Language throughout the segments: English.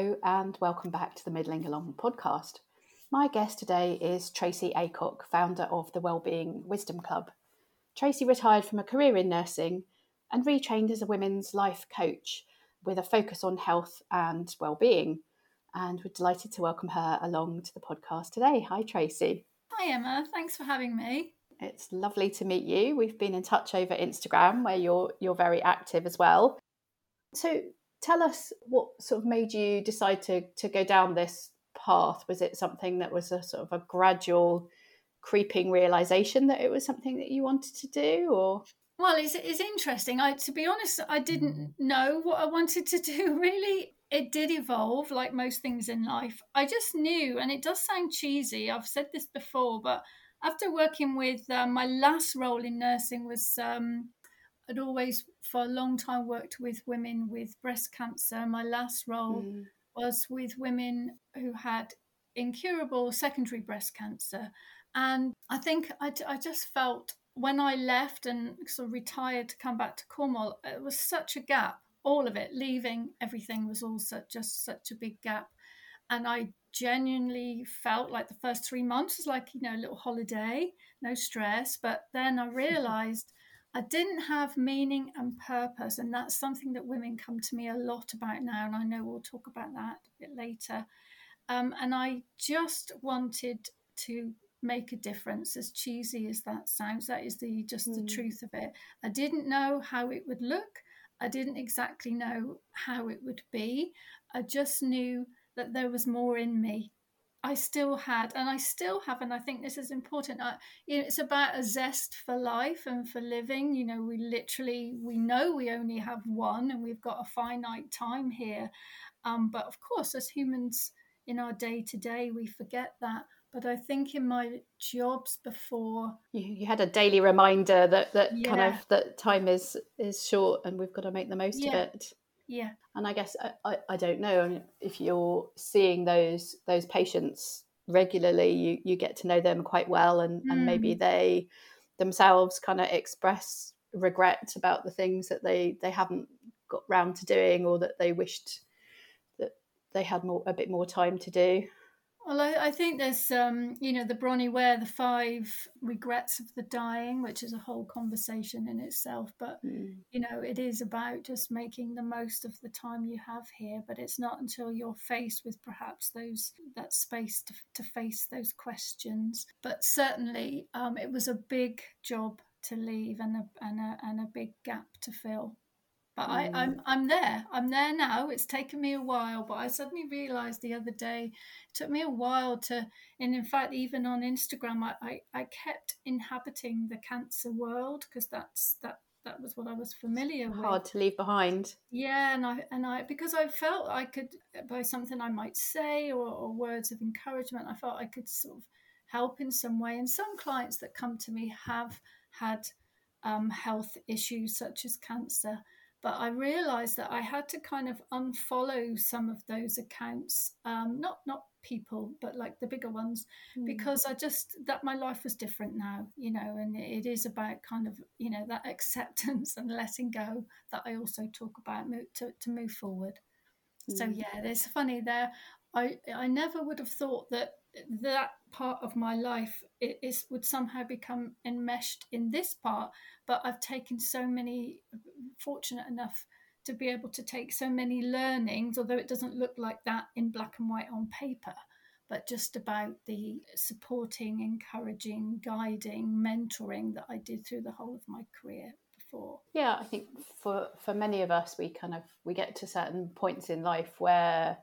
Hello, and welcome back to the Middling Along podcast. My guest today is Tracy Acock, founder of the Wellbeing Wisdom Club. Tracy retired from a career in nursing and retrained as a women's life coach with a focus on health and well-being. And we're delighted to welcome her along to the podcast today. Hi, Tracy. Hi, Emma. Thanks for having me. It's lovely to meet you. We've been in touch over Instagram, where you're you're very active as well. So, tell us what sort of made you decide to to go down this path. Was it something that was a sort of a gradual creeping realization that it was something that you wanted to do, or well, it's, it's interesting. I, to be honest, I didn't know what I wanted to do. Really, it did evolve, like most things in life. I just knew, and it does sound cheesy. I've said this before, but after working with uh, my last role in nursing was um, I'd always for a long time worked with women with breast cancer. My last role mm. was with women who had incurable secondary breast cancer, and I think I, I just felt when I left and sort of retired to come back to Cornwall, it was such a gap. All of it, leaving everything was also just such a big gap. And I genuinely felt like the first three months was like, you know, a little holiday, no stress. But then I realized I didn't have meaning and purpose. And that's something that women come to me a lot about now. And I know we'll talk about that a bit later. Um, and I just wanted to make a difference as cheesy as that sounds that is the just mm. the hmm. truth of it i didn't know how it would look i didn't exactly know how it would be i just knew that there was more in me i still had and i still have and i think this is important I, you know, it's about a zest for life and for living you know we literally we know we only have one and we've got a finite time here um, but of course as humans in our day to day we forget that but I think in my jobs before you, you had a daily reminder that that yeah. kind of that time is is short and we've got to make the most yeah. of it. Yeah. And I guess I, I, I don't know I mean, if you're seeing those those patients regularly, you you get to know them quite well and mm. and maybe mm. they themselves kind of express regret about the things that they they haven't got round to doing or that they wished that they had more a bit more time to do. Well, I, I, think there's, um, you know, the Bronnie Ware, the five regrets of the dying, which is a whole conversation in itself. But, mm. you know, it is about just making the most of the time you have here. But it's not until you're faced with perhaps those that space to, to face those questions. But certainly, um, it was a big job to leave and a, and a, and a big gap to fill. But mm. I, I'm I'm there. I'm there now. It's taken me a while, but I suddenly realised the other day it took me a while to and in fact even on Instagram I, I, I kept inhabiting the cancer world because that's that that was what I was familiar Hard with. Hard to leave behind. Yeah, and I and I because I felt I could by something I might say or, or words of encouragement, I felt I could sort of help in some way. And some clients that come to me have had um, health issues such as cancer but I realized that I had to kind of unfollow some of those accounts, um, not not people, but like the bigger ones, mm. because I just that my life was different now, you know, and it is about kind of you know that acceptance and letting go that I also talk about to to move forward. Mm. So yeah, it's funny there. I I never would have thought that that part of my life is would somehow become enmeshed in this part but i've taken so many fortunate enough to be able to take so many learnings although it doesn't look like that in black and white on paper but just about the supporting encouraging guiding mentoring that i did through the whole of my career before. Yeah i think for for many of us we kind of we get to certain points in life where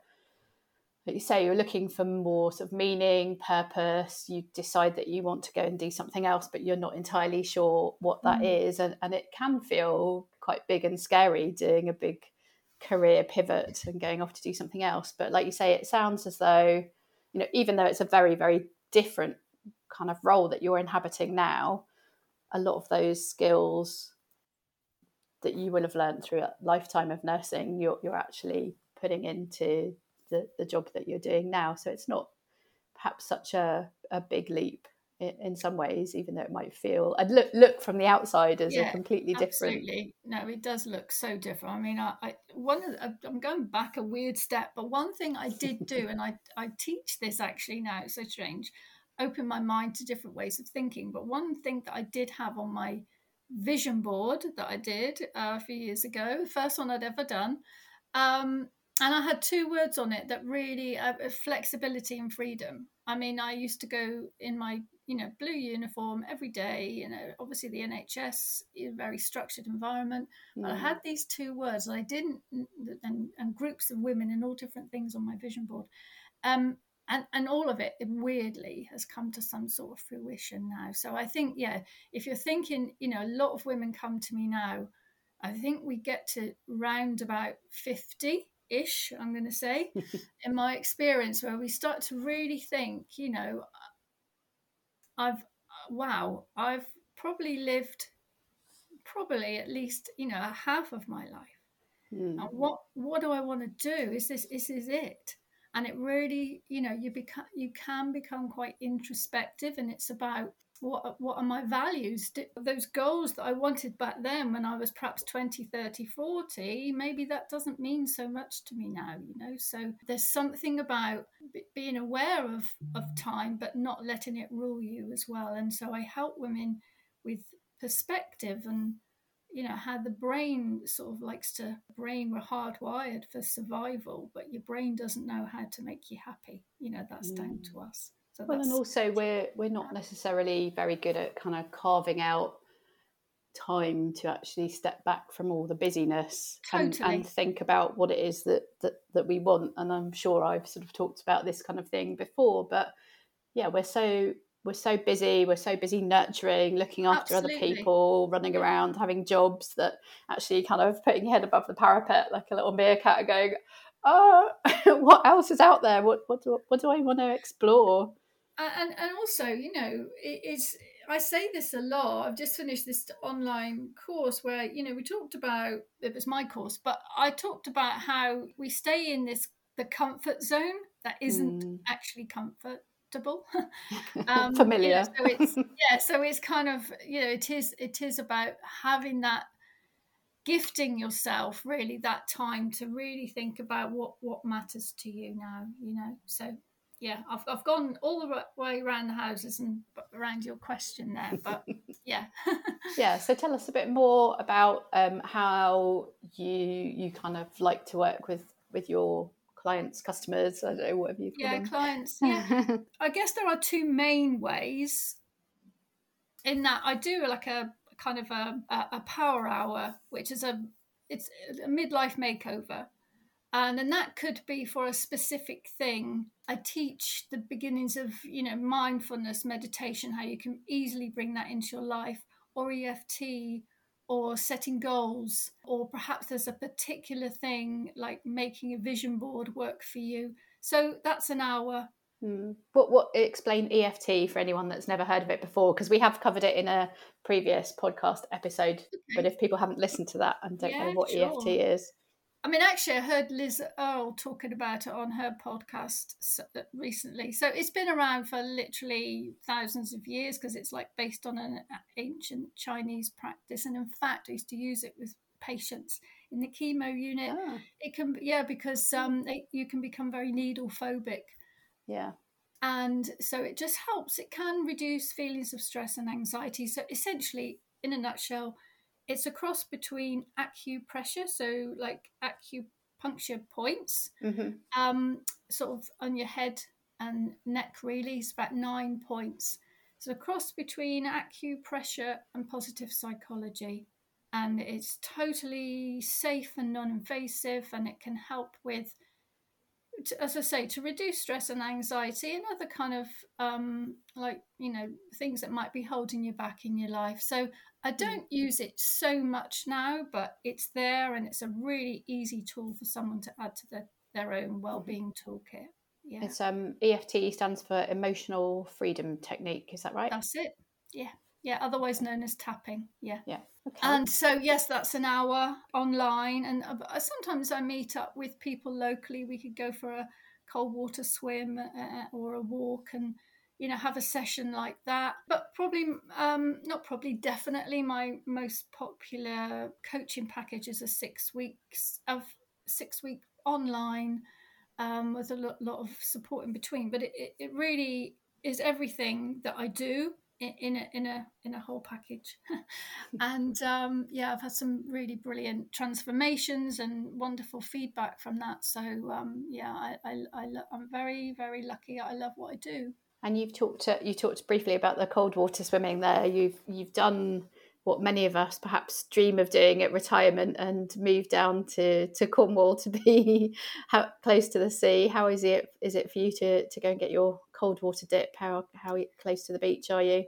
like you say, you're looking for more sort of meaning, purpose. You decide that you want to go and do something else, but you're not entirely sure what that mm. is, and, and it can feel quite big and scary doing a big career pivot and going off to do something else. But like you say, it sounds as though, you know, even though it's a very, very different kind of role that you're inhabiting now, a lot of those skills that you will have learned through a lifetime of nursing, you're, you're actually putting into the, the job that you're doing now. So it's not perhaps such a, a big leap in, in some ways, even though it might feel and look look from the outside as yeah, a completely different. Absolutely, no, it does look so different. I mean, I, I one of the, I'm going back a weird step, but one thing I did do, and I I teach this actually now. It's so strange. Open my mind to different ways of thinking. But one thing that I did have on my vision board that I did uh, a few years ago, first one I'd ever done. Um, and I had two words on it that really uh, flexibility and freedom. I mean, I used to go in my you know blue uniform every day. You know, obviously the NHS is a very structured environment. Mm. But I had these two words, and I didn't, and, and groups of women and all different things on my vision board. Um, and and all of it, it weirdly has come to some sort of fruition now. So I think, yeah, if you're thinking, you know, a lot of women come to me now. I think we get to round about fifty ish, I'm going to say, in my experience, where we start to really think, you know, I've, wow, I've probably lived probably at least, you know, a half of my life. Mm. And what, what do I want to do? Is this, is this it? And it really, you know, you become, you can become quite introspective and it's about what what are my values? Those goals that i wanted back then when i was perhaps 20 30 40 maybe that doesn't mean so much to me now you know? So there's something about being aware of of time but not letting it rule you as well. And so i help women with perspective and you know how the brain sort of likes to brain we're hardwired for survival but your brain doesn't know how to make you happy. You know that's mm. down to us so well, and also we're we're not necessarily very good at kind of carving out time to actually step back from all the busyness totally. and, and, think about what it is that, that that we want. And I'm sure I've sort of talked about this kind of thing before, but yeah, we're so we're so busy. We're so busy nurturing, looking after Absolutely. other people, running around, having jobs that actually kind of putting your head above the parapet like a little meerkat, going, "Oh, what else is out there? What what do, what do I want to explore?" And and also you know it, it's I say this a lot. I've just finished this online course where you know we talked about it was my course, but I talked about how we stay in this the comfort zone that isn't mm. actually comfortable. um, Familiar. You know, so it's yeah, so it's kind of you know it is it is about having that gifting yourself really that time to really think about what what matters to you now you know so yeah, I've, I've gone all the way around the houses and around your question there, but yeah. yeah. So tell us a bit more about um, how you you kind of like to work with with your clients, customers. I don't know whatever you call yeah, them. clients. Yeah, I guess there are two main ways. In that, I do like a kind of a, a power hour, which is a it's a midlife makeover and then that could be for a specific thing i teach the beginnings of you know mindfulness meditation how you can easily bring that into your life or eft or setting goals or perhaps there's a particular thing like making a vision board work for you so that's an hour Hmm. What what explain EFT for anyone that's never heard of it before? Because we have covered it in a previous podcast episode, okay. but if people haven't listened to that and don't yeah, know what sure. EFT is, I mean, actually, I heard Liz Earle talking about it on her podcast uh, recently. So it's been around for literally thousands of years because it's like based on an ancient Chinese practice. And in fact, I used to use it with patients in the chemo unit. Oh. It can, yeah, because um, it, you can become very needle phobic. Yeah. And so it just helps. It can reduce feelings of stress and anxiety. So essentially, in a nutshell, it's a cross between acupressure, so like acupuncture points, mm-hmm. um, sort of on your head and neck, really. It's about nine points. It's a cross between acupressure and positive psychology. And it's totally safe and non invasive, and it can help with as I say, to reduce stress and anxiety and other kind of um, like you know things that might be holding you back in your life. So I mm. don't use it so much now, but it's there and it's a really easy tool for someone to add to their, their own mm-hmm. well-being toolkit. Yeah. It's um EFT stands for emotional freedom technique, is that right? That's it. Yeah. Yeah, otherwise known as tapping. Yeah. Yeah. Okay. And so yes, that's an hour online and uh, sometimes I meet up with people locally. We could go for a cold water swim uh, or a walk and you know have a session like that but probably um not probably definitely my most popular coaching package is a six weeks of six week online um, with a lot, lot, of support in between but it, it really is everything that i do in, in a in a in a whole package and um, yeah i've had some really brilliant transformations and wonderful feedback from that so um, yeah I, I, I i'm very very lucky i love what i do and you've talked you talked briefly about the cold water swimming there. You've you've done what many of us perhaps dream of doing at retirement and move down to, to Cornwall to be close to the sea. How is it is it for you to, to go and get your cold water dip? How how close to the beach are you?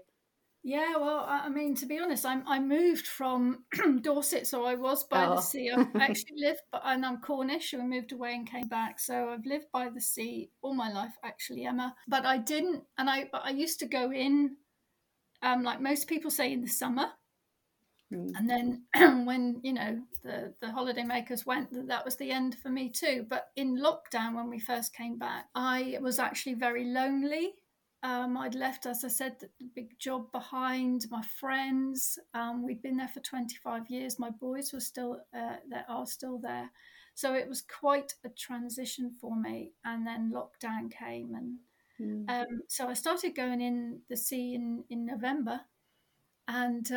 Yeah, well, I mean, to be honest, I'm I moved from Dorset, so I was by oh. the sea. I actually lived, but and I'm Cornish, and we moved away and came back. So I've lived by the sea all my life, actually, Emma. But I didn't, and I I used to go in, um, like most people say, in the summer. Mm. And then when you know the the holiday makers went, that was the end for me too. But in lockdown, when we first came back, I was actually very lonely um, I'd left, as I said, the big job behind, my friends. Um, we'd been there for 25 years. My boys were still, uh, they are still there. So it was quite a transition for me. And then lockdown came. And mm. um, so I started going in the sea in, in November. And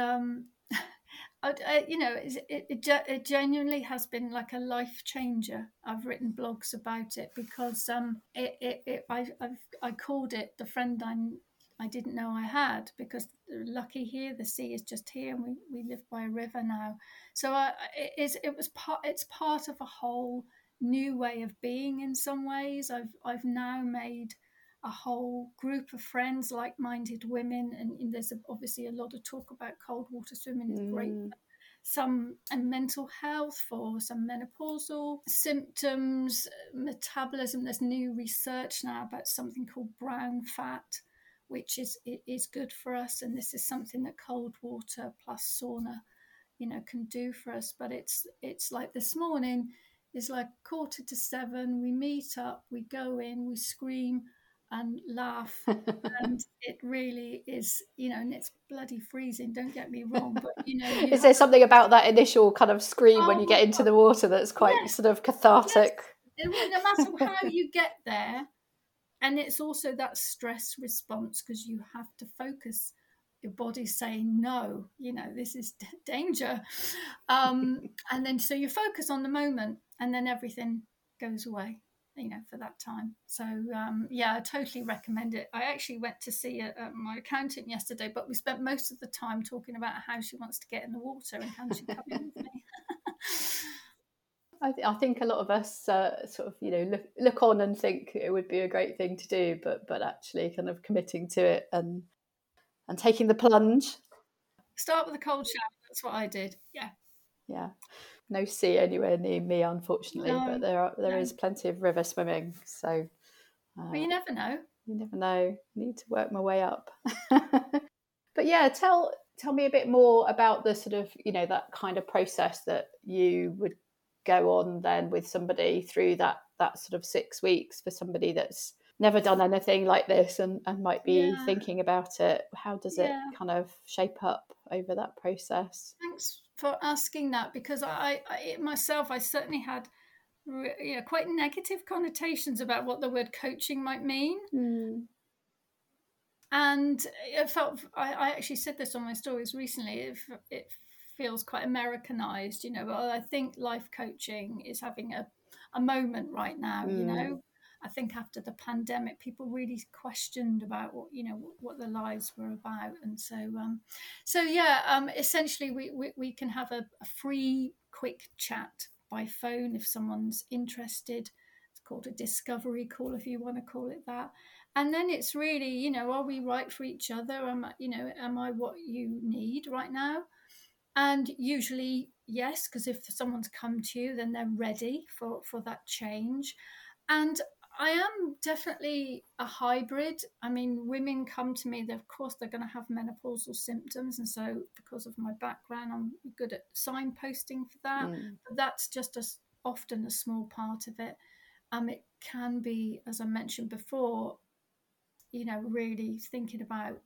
um, I, you know, it, it, it, genuinely has been like a life changer. I've written blogs about it because um, it, it, it I, I've, I called it the friend I'm. I didn't know I had because lucky here, the sea is just here and we, we live by a river now. So uh, it, is, it was part, it's part of a whole new way of being in some ways. I've, I've now made a whole group of friends, like-minded women, and, and there's obviously a lot of talk about cold water swimming is mm. great. Some and mental health for some menopausal symptoms, metabolism. There's new research now about something called brown fat, which is is good for us, and this is something that cold water plus sauna, you know, can do for us. But it's it's like this morning is like quarter to seven. We meet up, we go in, we scream and laugh and it really is you know and it's bloody freezing don't get me wrong but you know you is there something about that initial kind of scream oh when you get into God. the water that's quite yes. sort of cathartic yes. no matter how you get there and it's also that stress response because you have to focus your body's saying no you know this is d- danger um, and then so you focus on the moment and then everything goes away you know for that time. So um, yeah i totally recommend it. I actually went to see a, a, my accountant yesterday but we spent most of the time talking about how she wants to get in the water and how she come in with me. I, th- I, think a lot of us uh, sort of you know look, look on and think it would be a great thing to do but but actually kind of committing to it and and taking the plunge. Start with a cold shower. That's what i did. Yeah yeah no sea anywhere near me, unfortunately, no, but there are there no. is plenty of river swimming. So, uh, well, you never know. You never know. need to work my way up. but yeah, tell tell me a bit more about the sort of you know that kind of process that you would go on then with somebody through that that sort of six weeks for somebody that's never done anything like this and, and might be yeah. thinking about it how does yeah. it kind of shape up over that process thanks for asking that because I, I myself, I certainly had you know, quite negative connotations about what the word coaching might mean. Mm. And it felt, I, I, actually said this on my stories recently, it, it feels quite Americanized, you know, but I think life coaching is having a, a moment right now, mm. you know. I think after the pandemic, people really questioned about what you know what their lives were about, and so um, so yeah, um, essentially we, we, we can have a, a free quick chat by phone if someone's interested. It's called a discovery call if you want to call it that. And then it's really you know are we right for each other? Am I, you know am I what you need right now? And usually yes, because if someone's come to you, then they're ready for for that change. And I am definitely a hybrid. I mean, women come to me, of course, they're going to have menopausal symptoms. And so, because of my background, I'm good at signposting for that. Mm. But that's just as often a small part of it. Um, it can be, as I mentioned before, you know, really thinking about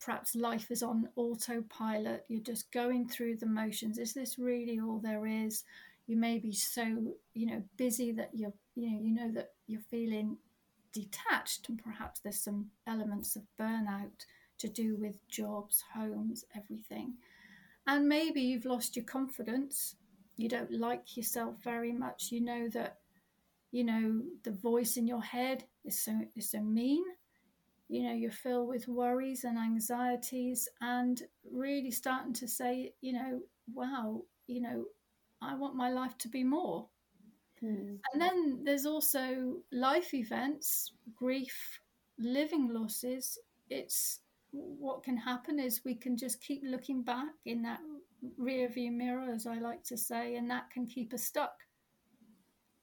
perhaps life is on autopilot. You're just going through the motions. Is this really all there is? You may be so, you know, busy that you're, you know, you know that you're feeling detached, and perhaps there's some elements of burnout to do with jobs, homes, everything. And maybe you've lost your confidence. You don't like yourself very much. You know that, you know, the voice in your head is so is so mean you know you're filled with worries and anxieties and really starting to say you know wow you know i want my life to be more. Mm. and then there's also life events grief living losses. It's what can happen is we can just keep looking back in that rear view mirror as i like to say and that can keep us stuck.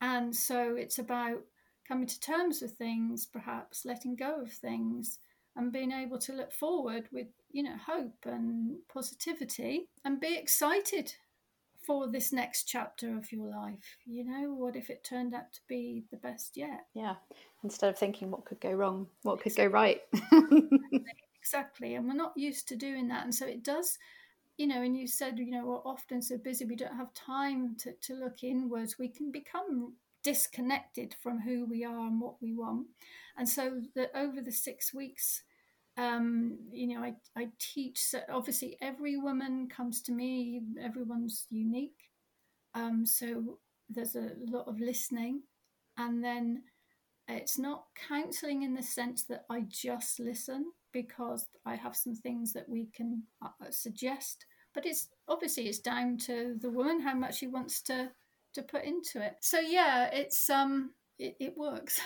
And so it's about coming to terms with things, perhaps letting go of things, and being able to look forward with, you know, hope and positivity and be excited for this next chapter of your life. You know, what if it turned out to be the best yet? Yeah. Instead of thinking what could go wrong, what could go right. exactly. And we're not used to doing that. And so it does you know, and you said, you know, we're often so busy we don't have time to, to look inwards. We can become disconnected from who we are and what we want. And so that over the six weeks, um, you know, I, I teach. So obviously, every woman comes to me. Everyone's unique. Um, so there's a lot of listening, and then it's not counselling in the sense that I just listen because I have some things that we can uh, suggest. But it's obviously it's down to the woman how much she wants to to put into it. So yeah, it's um it, it works.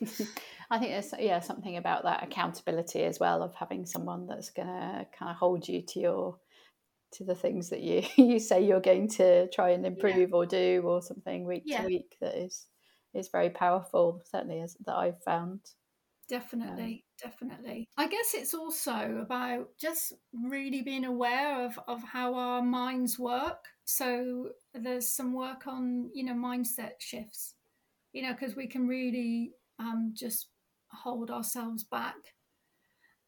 I think there's yeah something about that accountability as well of having someone that's gonna kind of hold you to your to the things that you you say you're going to try and improve yeah. or do or something week yeah. to week that is is very powerful certainly as that I've found definitely um, definitely i guess it's also about just really being aware of of how our minds work so there's some work on you know mindset shifts you know because we can really um, just hold ourselves back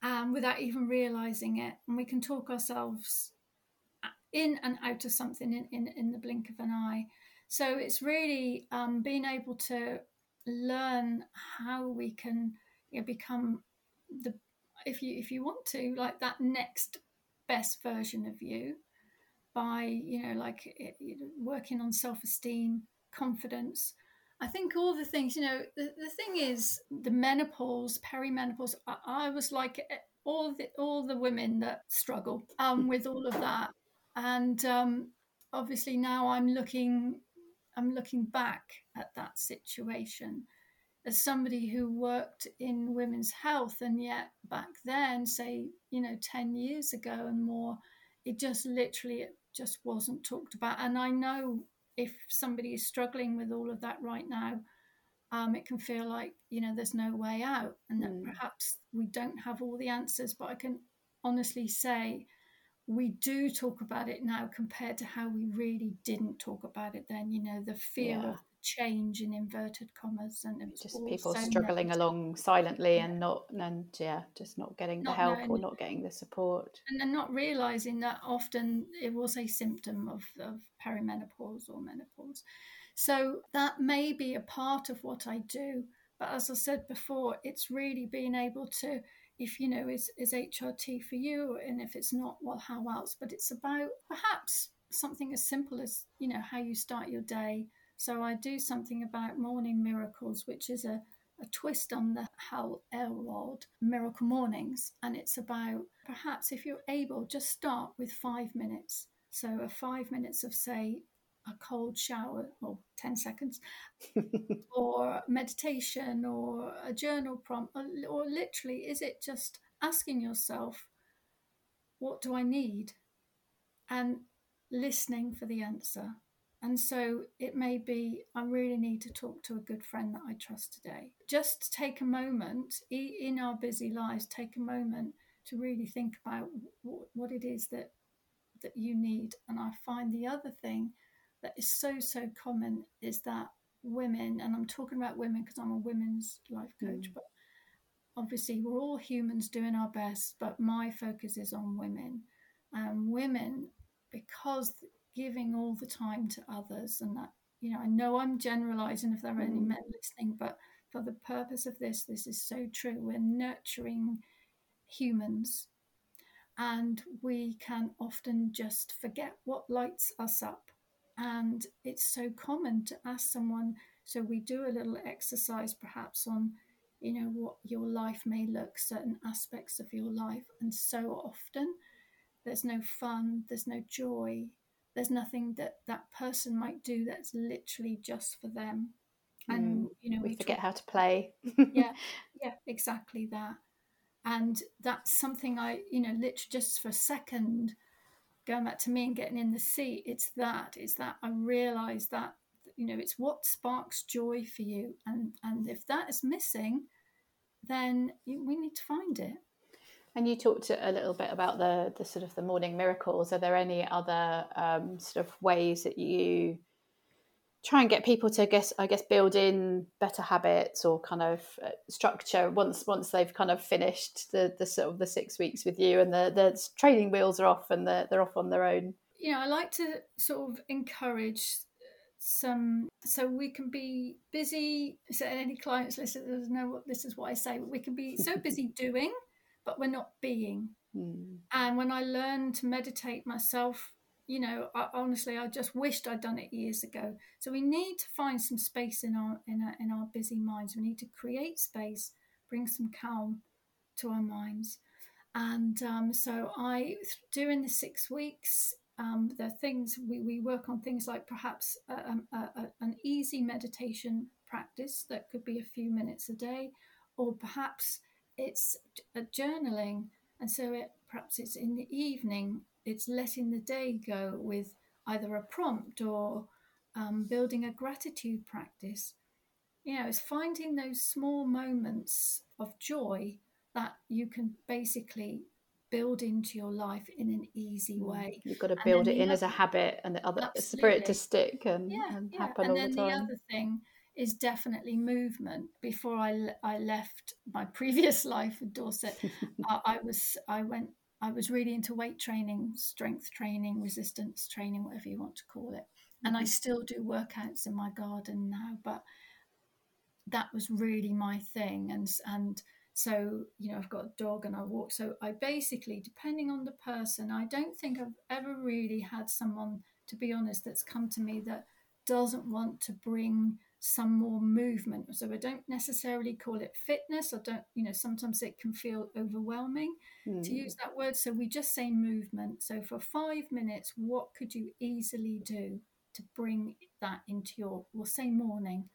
um, without even realizing it. And we can talk ourselves in and out of something in, in, in the blink of an eye. So it's really um, being able to learn how we can you know, become the if you if you want to like that next best version of you by you know like it, working on self-esteem confidence i think all the things you know the, the thing is the menopause perimenopause I, I was like eh, all the all the women that struggle um, with all of that. And um, obviously now i'm looking i'm looking back at that situation as somebody who worked in women's health and yet back then say you know 10 years ago and more it just literally it just wasn't talked about. And i know if somebody is struggling with all of that right now um, it can feel like you know there's no way out and that mm. perhaps we don't have all the answers but i can honestly say we do talk about it now compared to how we really didn't talk about it then you know the fear yeah. of change in inverted commas and just people struggling negative. along silently yeah. and not and yeah just not getting not the help or not getting the support and then not realizing that often it was a symptom of, of perimenopause or menopause so that may be a part of what i do but as i said before it's really being able to if you know is, is hrt for you and if it's not well how else but it's about perhaps something as simple as you know how you start your day so I do something about morning miracles, which is a, a twist on the Hal Elrod Miracle Mornings. And it's about perhaps if you're able, just start with five minutes. So a five minutes of, say, a cold shower or 10 seconds or meditation or a journal prompt or, or, literally is it just asking yourself what do i need and listening for the answer and so it may be, I really need to talk to a good friend that I trust today. Just take a moment in our busy lives, take a moment to really think about what it is that that you need. And I find the other thing that is so, so common is that women, and I'm talking about women because I'm a women's life coach, mm. but obviously we're all humans doing our best, but my focus is on women. And women, because giving all the time to others, and that, you know, I know I'm generalizing if there are any mm. men listening, but for the purpose of this, this is so true. We're nurturing humans, and we can often just forget what lights us up. And it's so common to ask someone, so we do a little exercise perhaps on you know what your life may look certain aspects of your life and so often there's no fun there's no joy there's nothing that that person might do that's literally just for them. And mm, you know we, we forget talk, how to play. Yeah yeah exactly that. And that's something i you know literally just for a second going back to me and getting in the seat it's that it's that i realize that you know it's what sparks joy for you. And and if that is missing then you, we need to find it and you talked a little bit about the the sort of the morning miracles. Are there any other um, sort of ways that you try and get people to I guess I guess build in better habits or kind of uh, structure once once they've kind of finished the the sort of the six weeks with you and the the training wheels are off and they're, they're off on their own? You know I like to sort of encourage some so we can be busy. So any clients listeners know what this is what i say we can be so busy doing but we're not being. Mm. and when i learned to meditate myself you know I, honestly i just wished i'd done it years ago. So we need to find some space in our in our, in our busy minds. We need to create space bring some calm to our minds. And um, so i during the six weeks um, the things we, we work on things like perhaps a, um, a, a, an easy meditation practice that could be a few minutes a day, or perhaps it's a journaling, and so it perhaps it's in the evening. It's letting the day go with either a prompt or um, building a gratitude practice. You know, it's finding those small moments of joy that you can basically build into your life in an easy mm. way. You've got to build it in other, as a habit and the other absolutely. for it to stick and, yeah, and yeah. happen and all then the time. The other thing is definitely movement. Before I, I left my previous life in Dorset, I, I was I went I was really into weight training, strength training, resistance training, whatever you want to call it. And I mm-hmm. still do workouts in my garden now, but that was really my thing. And and so, you know, I've got a dog and I walk. So I basically, depending on the person, I don't think I've ever really had someone, to be honest, that's come to me that doesn't want to bring some more movement. So I don't necessarily call it fitness. I don't, you know, sometimes it can feel overwhelming mm. to hmm. use that word. So we just say movement. So for five minutes, what could you easily do to bring that into your, we'll say morning?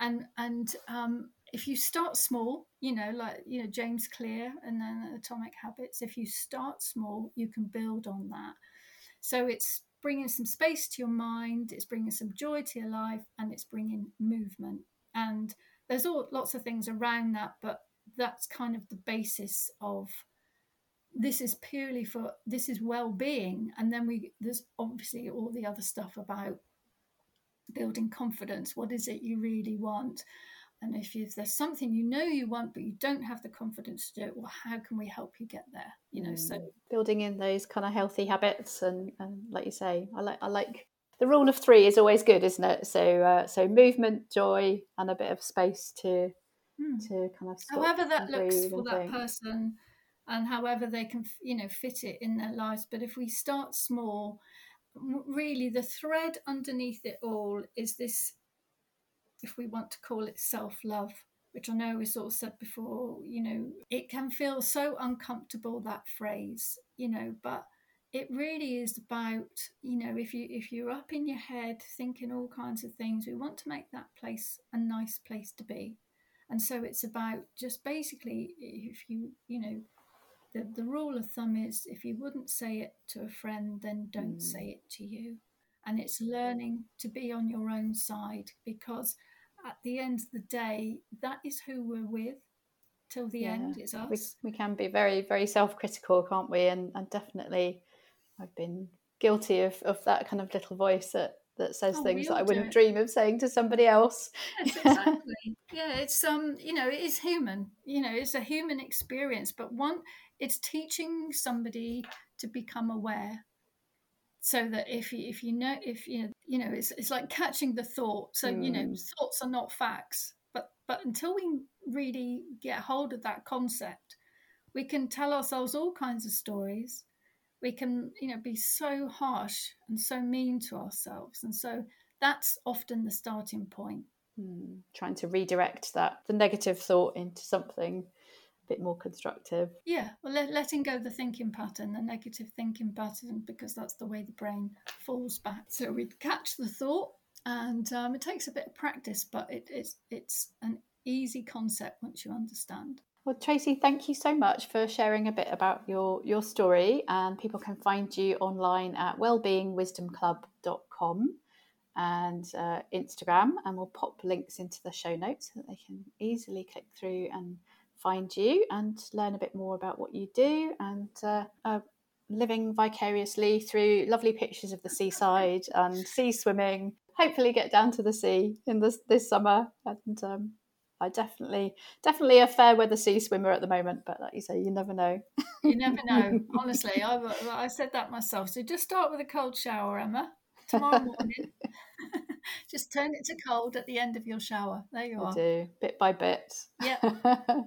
And and um, if you start small, you know, like you know James Clear and then Atomic Habits. If you start small, you can build on that. So it's bringing some space to your mind, it's bringing some joy to your life, and it's bringing movement. And there's all lots of things around that, but that's kind of the basis of this is purely for this is well-being. And then we there's obviously all the other stuff about building confidence. What is it you really want and if, if there's something you know you want but you don't have the confidence to do it, well, how can we help you get there? You know, mm. so building in those kind of healthy habits and, and like you say, I like I like the rule of three is always good, isn't it? So uh, so movement, joy, and a bit of space to mm. to kind of however that looks for that person, and however they can you know fit it in their lives. But if we start small, really the thread underneath it all is this if we want to call it self love, which I know we sort of said before, you know, it can feel so uncomfortable that phrase, you know, but it really is about, you know, if you if you're up in your head thinking all kinds of things, we want to make that place a nice place to be. And so it's about just basically if you, you know, the, the rule of thumb is if you wouldn't say it to a friend, then don't mm. say it to you. And it's learning to be on your own side because at the end of the day, that is who we're with till the yeah. end. It's us. We, we can be very, very self critical, can't we? And, and definitely, I've been guilty of, of that kind of little voice at that says Oh, things that I wouldn't dream of saying to somebody else. Yes, exactly. yeah, it's um, you know, it is human. You know, it's a human experience, but one, it's teaching somebody to become aware, so that if you if you know if you you know it's it's like catching the thought. So you know, Mm. thoughts are not facts, but but until we really get hold of that concept, we can tell ourselves all kinds of stories. We can you know be so harsh and so mean to ourselves, and so that's often the starting point. Hmm, trying to redirect that the negative thought into something bit more constructive. Yeah, well, let, letting go the thinking pattern, the negative thinking pattern, because that's the way the brain falls back. So we catch the thought, and um, it takes a bit of practice, but it, it's it's an easy concept once you understand. Well, Tracy, thank you so much for sharing a bit about your your story. And people can find you online at wellbeingwisdomclub.com and uh, Instagram, and we'll pop links into the show notes so that they can easily click through and find you and learn a bit more about what you do and uh, uh, living vicariously through lovely pictures of the seaside and sea swimming. Hopefully, get down to the sea in this this summer and. Um, I definitely, definitely a fair weather sea swimmer at the moment, but like you say, you never know. You never know. Honestly, I, I said that myself. So just start with a cold shower, Emma. Tomorrow morning, just turn it to cold at the end of your shower. There you I are. do, bit by bit. Yeah.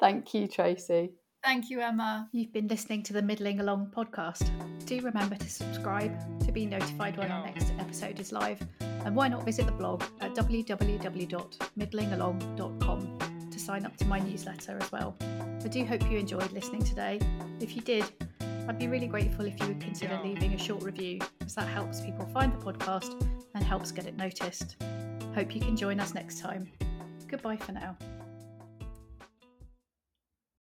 Thank you, Tracy. Thank you, Emma. You've been listening to the Middling Along podcast. Do remember to subscribe to be notified when our next episode is live. And why not visit the blog at www.middlingalong.com to sign up to my newsletter as well. I do hope you enjoyed listening today. If you did, I'd be really grateful if you would consider leaving a short review, as that helps people find the podcast and helps get it noticed. Hope you can join us next time. Goodbye for now.